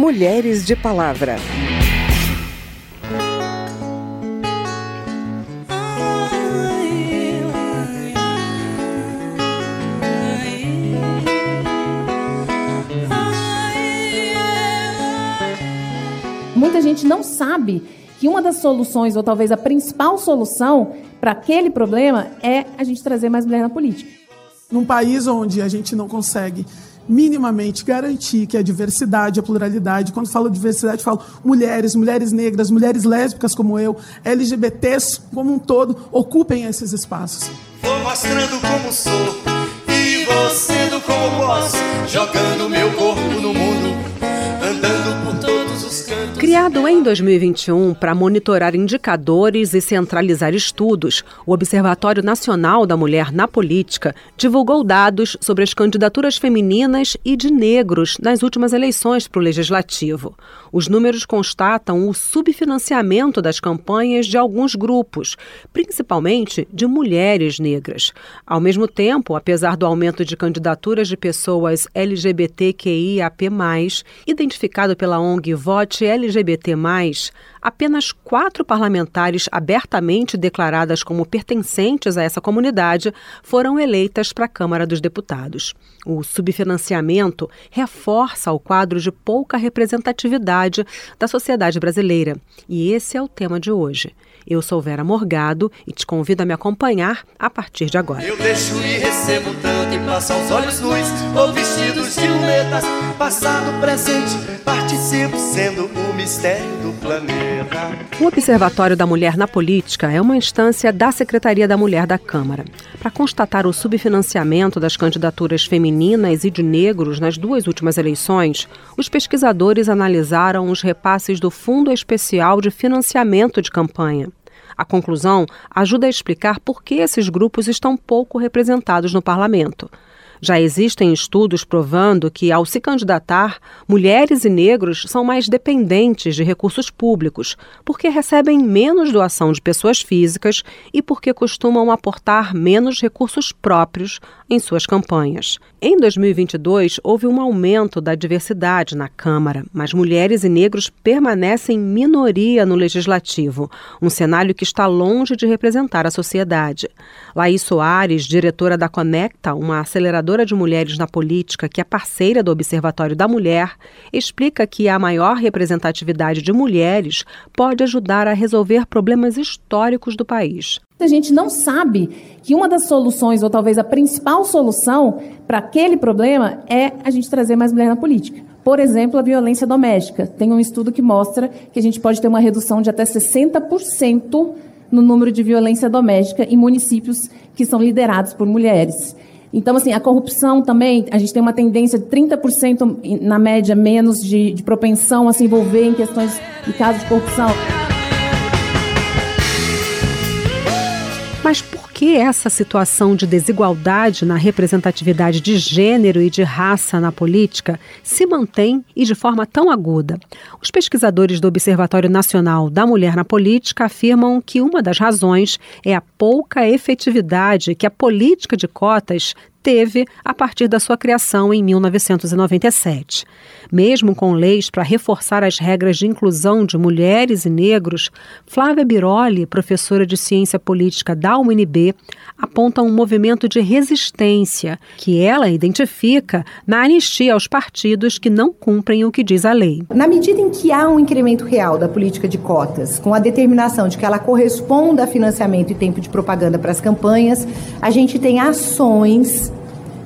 Mulheres de Palavra. Muita gente não sabe que uma das soluções, ou talvez a principal solução para aquele problema, é a gente trazer mais mulher na política. Num país onde a gente não consegue minimamente garantir que a diversidade, a pluralidade, quando falo diversidade, falo mulheres, mulheres negras, mulheres lésbicas como eu, LGBTs como um todo, ocupem esses espaços. Vou mostrando como sou e vou sendo como posso, jogando meu corpo no mundo, Criado em 2021 para monitorar indicadores e centralizar estudos, o Observatório Nacional da Mulher na Política divulgou dados sobre as candidaturas femininas e de negros nas últimas eleições para o Legislativo. Os números constatam o subfinanciamento das campanhas de alguns grupos, principalmente de mulheres negras. Ao mesmo tempo, apesar do aumento de candidaturas de pessoas LGBTQIAP+, identificado pela ONG Vote LGBT+, apenas quatro parlamentares abertamente declaradas como pertencentes a essa comunidade foram eleitas para a Câmara dos Deputados. O subfinanciamento reforça o quadro de pouca representatividade da sociedade brasileira. E esse é o tema de hoje. Eu sou Vera Morgado e te convido a me acompanhar a partir de agora. Eu deixo e recebo tanto e passo aos olhos nus ou vestidos de lunetas, passado, presente, participo sendo o mistério do planeta. O Observatório da Mulher na Política é uma instância da Secretaria da Mulher da Câmara. Para constatar o subfinanciamento das candidaturas femininas e de negros nas duas últimas eleições, os pesquisadores analisaram os repasses do Fundo Especial de Financiamento de Campanha. A conclusão ajuda a explicar por que esses grupos estão pouco representados no parlamento. Já existem estudos provando que, ao se candidatar, mulheres e negros são mais dependentes de recursos públicos, porque recebem menos doação de pessoas físicas e porque costumam aportar menos recursos próprios em suas campanhas. Em 2022, houve um aumento da diversidade na Câmara, mas mulheres e negros permanecem minoria no legislativo, um cenário que está longe de representar a sociedade. Laís Soares, diretora da Conecta, uma aceleradora de mulheres na política, que é parceira do Observatório da Mulher, explica que a maior representatividade de mulheres pode ajudar a resolver problemas históricos do país. A gente não sabe que uma das soluções, ou talvez a principal solução para aquele problema, é a gente trazer mais mulher na política. Por exemplo, a violência doméstica. Tem um estudo que mostra que a gente pode ter uma redução de até 60% no número de violência doméstica em municípios que são liderados por mulheres. Então, assim, a corrupção também, a gente tem uma tendência de 30% na média menos de, de propensão a se envolver em questões de casos de corrupção. Mas por que essa situação de desigualdade na representatividade de gênero e de raça na política se mantém e de forma tão aguda? Os pesquisadores do Observatório Nacional da Mulher na Política afirmam que uma das razões é a pouca efetividade que a política de cotas teve a partir da sua criação em 1997. Mesmo com leis para reforçar as regras de inclusão de mulheres e negros, Flávia Biroli, professora de ciência política da UNB, aponta um movimento de resistência que ela identifica na anistia aos partidos que não cumprem o que diz a lei. Na medida em que há um incremento real da política de cotas, com a determinação de que ela corresponda a financiamento e tempo de propaganda para as campanhas, a gente tem ações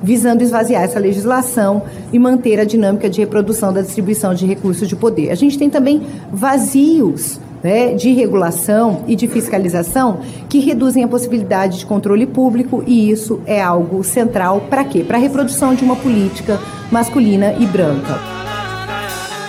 visando esvaziar essa legislação e manter a dinâmica de reprodução da distribuição de recursos de poder. A gente tem também vazios né, de regulação e de fiscalização que reduzem a possibilidade de controle público e isso é algo central para quê? Para a reprodução de uma política masculina e branca.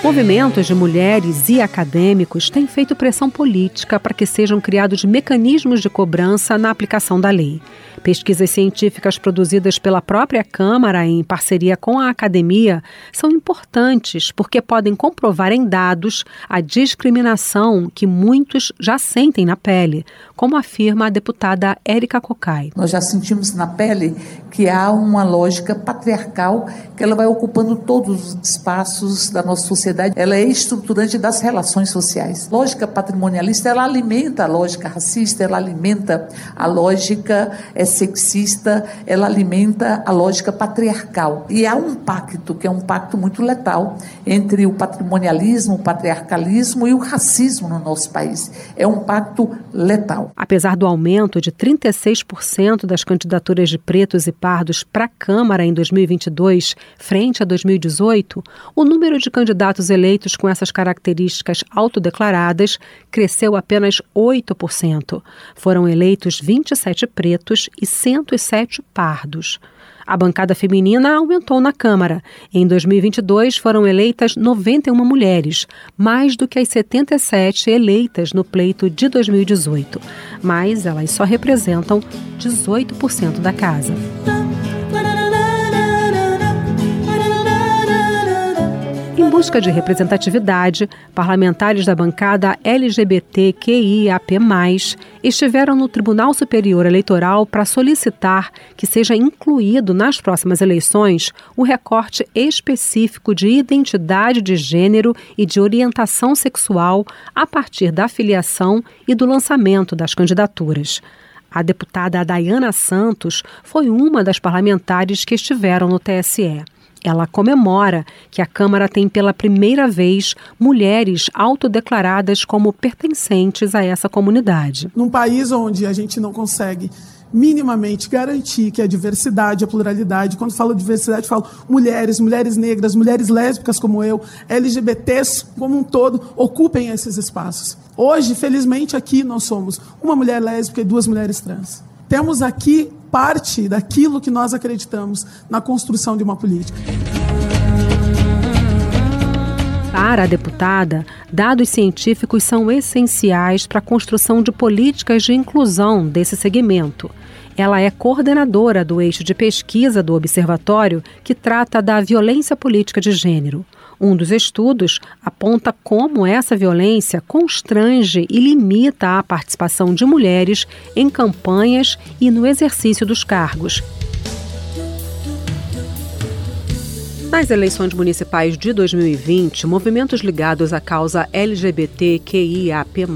Movimentos de mulheres e acadêmicos têm feito pressão política para que sejam criados mecanismos de cobrança na aplicação da lei. Pesquisas científicas produzidas pela própria Câmara em parceria com a academia são importantes porque podem comprovar em dados a discriminação que muitos já sentem na pele, como afirma a deputada Érica Cocai. Nós já sentimos na pele que há uma lógica patriarcal que ela vai ocupando todos os espaços da nossa sociedade sociedade, ela é estruturante das relações sociais. Lógica patrimonialista, ela alimenta a lógica racista, ela alimenta a lógica é, sexista, ela alimenta a lógica patriarcal. E há um pacto, que é um pacto muito letal, entre o patrimonialismo, o patriarcalismo e o racismo no nosso país. É um pacto letal. Apesar do aumento de 36% das candidaturas de pretos e pardos para a Câmara em 2022, frente a 2018, o número de candidatos eleitos com essas características autodeclaradas cresceu apenas 8%. Foram eleitos 27 pretos e 107 pardos. A bancada feminina aumentou na Câmara. Em 2022, foram eleitas 91 mulheres, mais do que as 77 eleitas no pleito de 2018. Mas elas só representam 18% da casa. Busca de representatividade, parlamentares da bancada LGBTQIAP+, estiveram no Tribunal Superior Eleitoral para solicitar que seja incluído nas próximas eleições o recorte específico de identidade de gênero e de orientação sexual a partir da filiação e do lançamento das candidaturas. A deputada Dayana Santos foi uma das parlamentares que estiveram no TSE. Ela comemora que a Câmara tem pela primeira vez mulheres autodeclaradas como pertencentes a essa comunidade. Num país onde a gente não consegue minimamente garantir que a diversidade, a pluralidade, quando falo diversidade, falo mulheres, mulheres negras, mulheres lésbicas como eu, LGBTs como um todo, ocupem esses espaços. Hoje, felizmente, aqui nós somos uma mulher lésbica e duas mulheres trans. Temos aqui parte daquilo que nós acreditamos na construção de uma política. Para a deputada, dados científicos são essenciais para a construção de políticas de inclusão desse segmento. Ela é coordenadora do eixo de pesquisa do Observatório que trata da violência política de gênero. Um dos estudos aponta como essa violência constrange e limita a participação de mulheres em campanhas e no exercício dos cargos. Nas eleições municipais de 2020, movimentos ligados à causa LGBTQIAP+,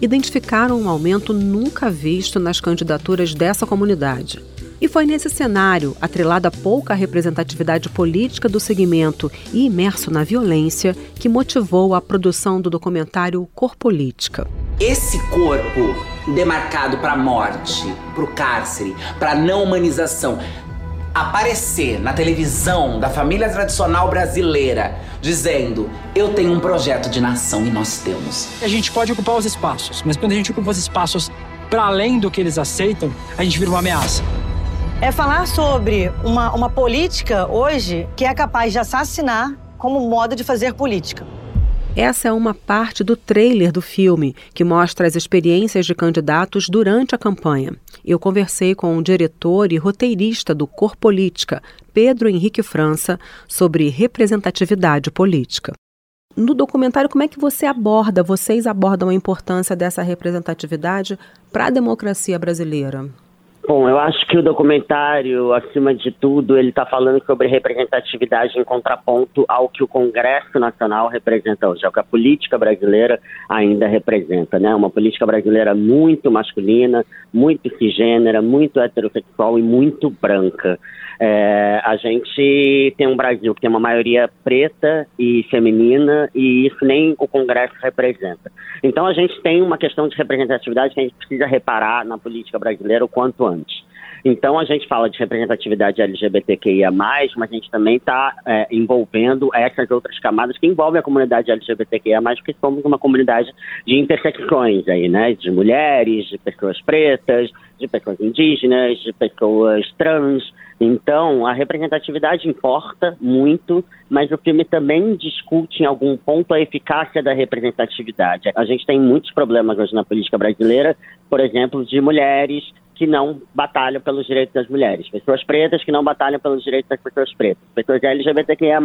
identificaram um aumento nunca visto nas candidaturas dessa comunidade. E foi nesse cenário, atrelado a pouca representatividade política do segmento e imerso na violência, que motivou a produção do documentário Cor Política. Esse corpo demarcado para a morte, para o cárcere, para a não humanização, aparecer na televisão da família tradicional brasileira dizendo: Eu tenho um projeto de nação e nós temos. A gente pode ocupar os espaços, mas quando a gente ocupa os espaços para além do que eles aceitam, a gente vira uma ameaça é falar sobre uma, uma política hoje que é capaz de assassinar como modo de fazer política. Essa é uma parte do trailer do filme que mostra as experiências de candidatos durante a campanha. Eu conversei com o diretor e roteirista do Cor Política, Pedro Henrique França, sobre representatividade política. No documentário, como é que você aborda, vocês abordam a importância dessa representatividade para a democracia brasileira? Bom, eu acho que o documentário, acima de tudo, ele está falando sobre representatividade em contraponto ao que o Congresso Nacional representa hoje, ao que a política brasileira ainda representa, né? Uma política brasileira muito masculina, muito cisgênera, muito heterossexual e muito branca. É, a gente tem um Brasil que tem uma maioria preta e feminina e isso nem o Congresso representa. Então a gente tem uma questão de representatividade que a gente precisa reparar na política brasileira o quanto antes. Então a gente fala de representatividade LGBTQIA, mas a gente também está é, envolvendo essas outras camadas que envolvem a comunidade LGBTQIA, porque somos uma comunidade de intersecções aí, né? De mulheres, de pessoas pretas, de pessoas indígenas, de pessoas trans. Então, a representatividade importa muito, mas o filme também discute em algum ponto a eficácia da representatividade. A gente tem muitos problemas hoje na política brasileira, por exemplo, de mulheres que não batalham pelos direitos das mulheres, pessoas pretas que não batalham pelos direitos das pessoas pretas, pessoas LGBTQIA+,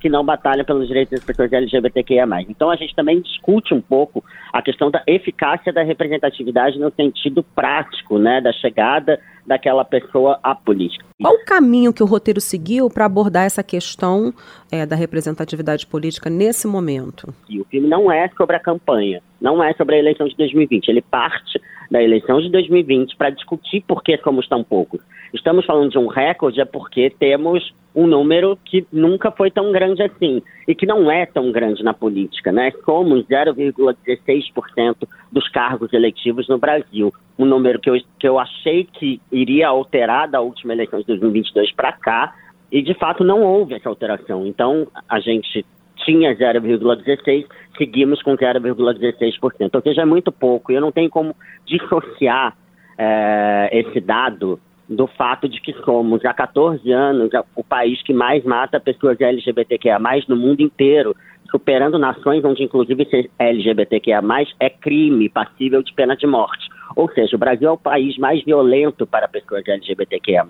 que não batalham pelos direitos das pessoas LGBTQIA+. Então a gente também discute um pouco a questão da eficácia da representatividade no sentido prático, né, da chegada daquela pessoa à política. Qual o caminho que o roteiro seguiu para abordar essa questão é, da representatividade política nesse momento? E o filme não é sobre a campanha, não é sobre a eleição de 2020. Ele parte da eleição de 2020 para discutir por que somos tão poucos. Estamos falando de um recorde é porque temos um número que nunca foi tão grande assim e que não é tão grande na política, né? Somos 0,16% dos cargos eletivos no Brasil, um número que eu, que eu achei que iria alterar da última eleição de 2022 para cá e de fato não houve essa alteração. Então a gente tinha 0,16, seguimos com 0,16%. Ou seja, é muito pouco. Eu não tenho como dissociar é, esse dado do fato de que somos há 14 anos o país que mais mata pessoas LGBTQIA+, no mundo inteiro, superando nações onde inclusive ser LGBTQIA+, é crime passível de pena de morte. Ou seja, o Brasil é o país mais violento para pessoas LGBTQIA+.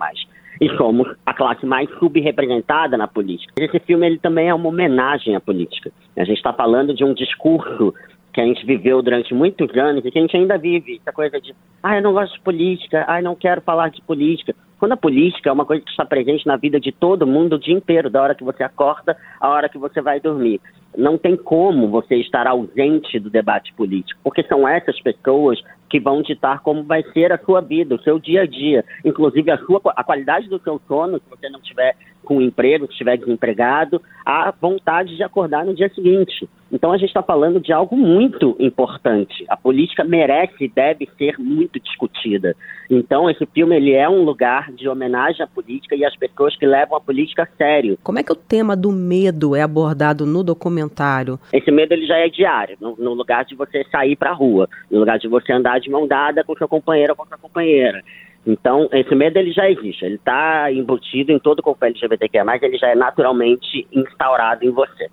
E somos a classe mais subrepresentada na política. Esse filme ele também é uma homenagem à política. A gente está falando de um discurso que a gente viveu durante muitos anos e que a gente ainda vive. Essa coisa de, ah, eu não gosto de política, ah, eu não quero falar de política. Quando a política é uma coisa que está presente na vida de todo mundo o dia inteiro, da hora que você acorda à hora que você vai dormir. Não tem como você estar ausente do debate político, porque são essas pessoas que vão ditar como vai ser a sua vida, o seu dia a dia, inclusive a sua a qualidade do seu sono, se você não tiver com emprego, se estiver desempregado, a vontade de acordar no dia seguinte. Então a gente está falando de algo muito importante. A política merece e deve ser muito discutida. Então esse filme ele é um lugar de homenagem à política e às pessoas que levam a política a sério. Como é que o tema do medo é abordado no documentário? Esse medo ele já é diário, no, no lugar de você sair para a rua, no lugar de você andar de mão dada com seu companheiro ou com sua companheira. Então, esse medo ele já existe, ele está embutido em todo o corpo LGBTQIA+, ele já é naturalmente instaurado em você.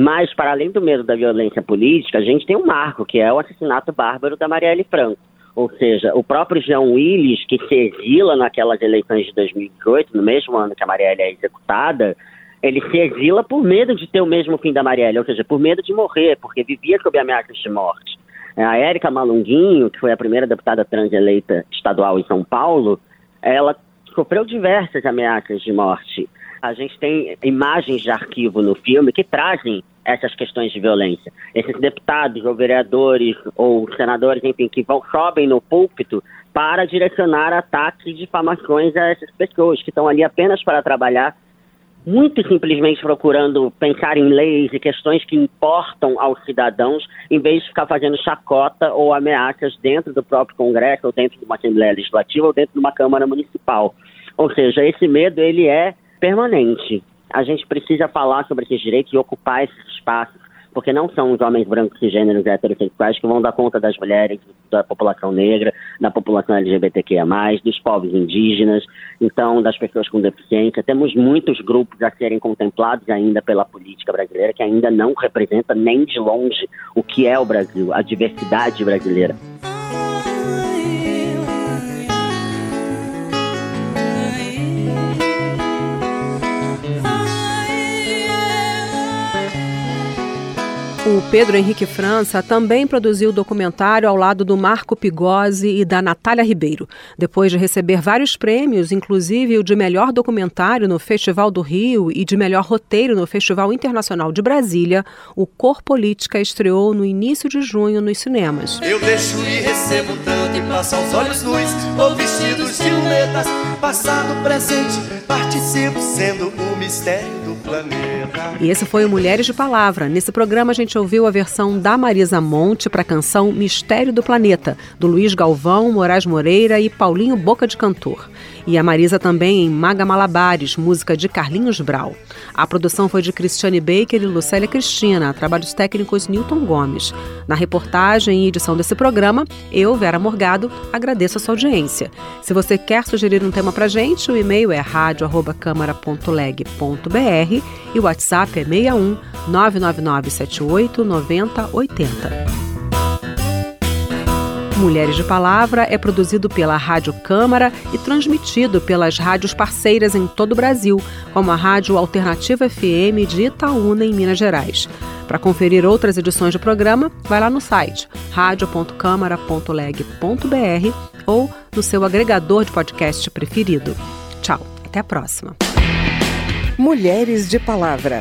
Mas, para além do medo da violência política, a gente tem um marco, que é o assassinato bárbaro da Marielle Franco. Ou seja, o próprio João Willis, que se exila naquelas eleições de 2018, no mesmo ano que a Marielle é executada, ele se exila por medo de ter o mesmo fim da Marielle, ou seja, por medo de morrer, porque vivia sob ameaças de morte. É, a Érica Malunguinho, que foi a primeira deputada trans eleita estadual em São Paulo, ela sofreu diversas ameaças de morte. A gente tem imagens de arquivo no filme que trazem essas questões de violência. Esses deputados ou vereadores ou senadores, enfim, que vão, sobem no púlpito para direcionar ataques e difamações a essas pessoas que estão ali apenas para trabalhar muito simplesmente procurando pensar em leis e questões que importam aos cidadãos, em vez de ficar fazendo chacota ou ameaças dentro do próprio Congresso, ou dentro de uma Assembleia Legislativa, ou dentro de uma Câmara Municipal. Ou seja, esse medo ele é permanente. A gente precisa falar sobre esses direitos e ocupar esses espaços porque não são os homens brancos e gêneros heterossexuais que vão dar conta das mulheres, da população negra, da população LGBTQIA+, dos povos indígenas, então das pessoas com deficiência. Temos muitos grupos a serem contemplados ainda pela política brasileira que ainda não representa nem de longe o que é o Brasil, a diversidade brasileira. O Pedro Henrique França também produziu o documentário ao lado do Marco Pigozzi e da Natália Ribeiro. Depois de receber vários prêmios, inclusive o de melhor documentário no Festival do Rio e de melhor roteiro no Festival Internacional de Brasília, o Cor Política estreou no início de junho nos cinemas. Eu deixo e recebo tanto e passo aos olhos nus ou vestidos de lunetas, passado, presente, participo sendo o mistério do planeta. E esse foi o Mulheres de Palavra. Nesse programa a gente ouviu a versão da Marisa Monte para a canção Mistério do Planeta, do Luiz Galvão, Moraes Moreira e Paulinho Boca de Cantor. E a Marisa também em Maga Malabares, música de Carlinhos Brau. A produção foi de Cristiane Baker e Lucélia Cristina, trabalhos técnicos Newton Gomes. Na reportagem e edição desse programa, eu, Vera Morgado, agradeço a sua audiência. Se você quer sugerir um tema pra gente, o e-mail é radio@câmara.leg.br e o WhatsApp é 61 99978 9080. Mulheres de Palavra é produzido pela Rádio Câmara e transmitido pelas rádios parceiras em todo o Brasil, como a Rádio Alternativa FM de Itaúna, em Minas Gerais. Para conferir outras edições do programa, vai lá no site radio.câmara.leg.br ou no seu agregador de podcast preferido. Tchau, até a próxima. Mulheres de Palavra.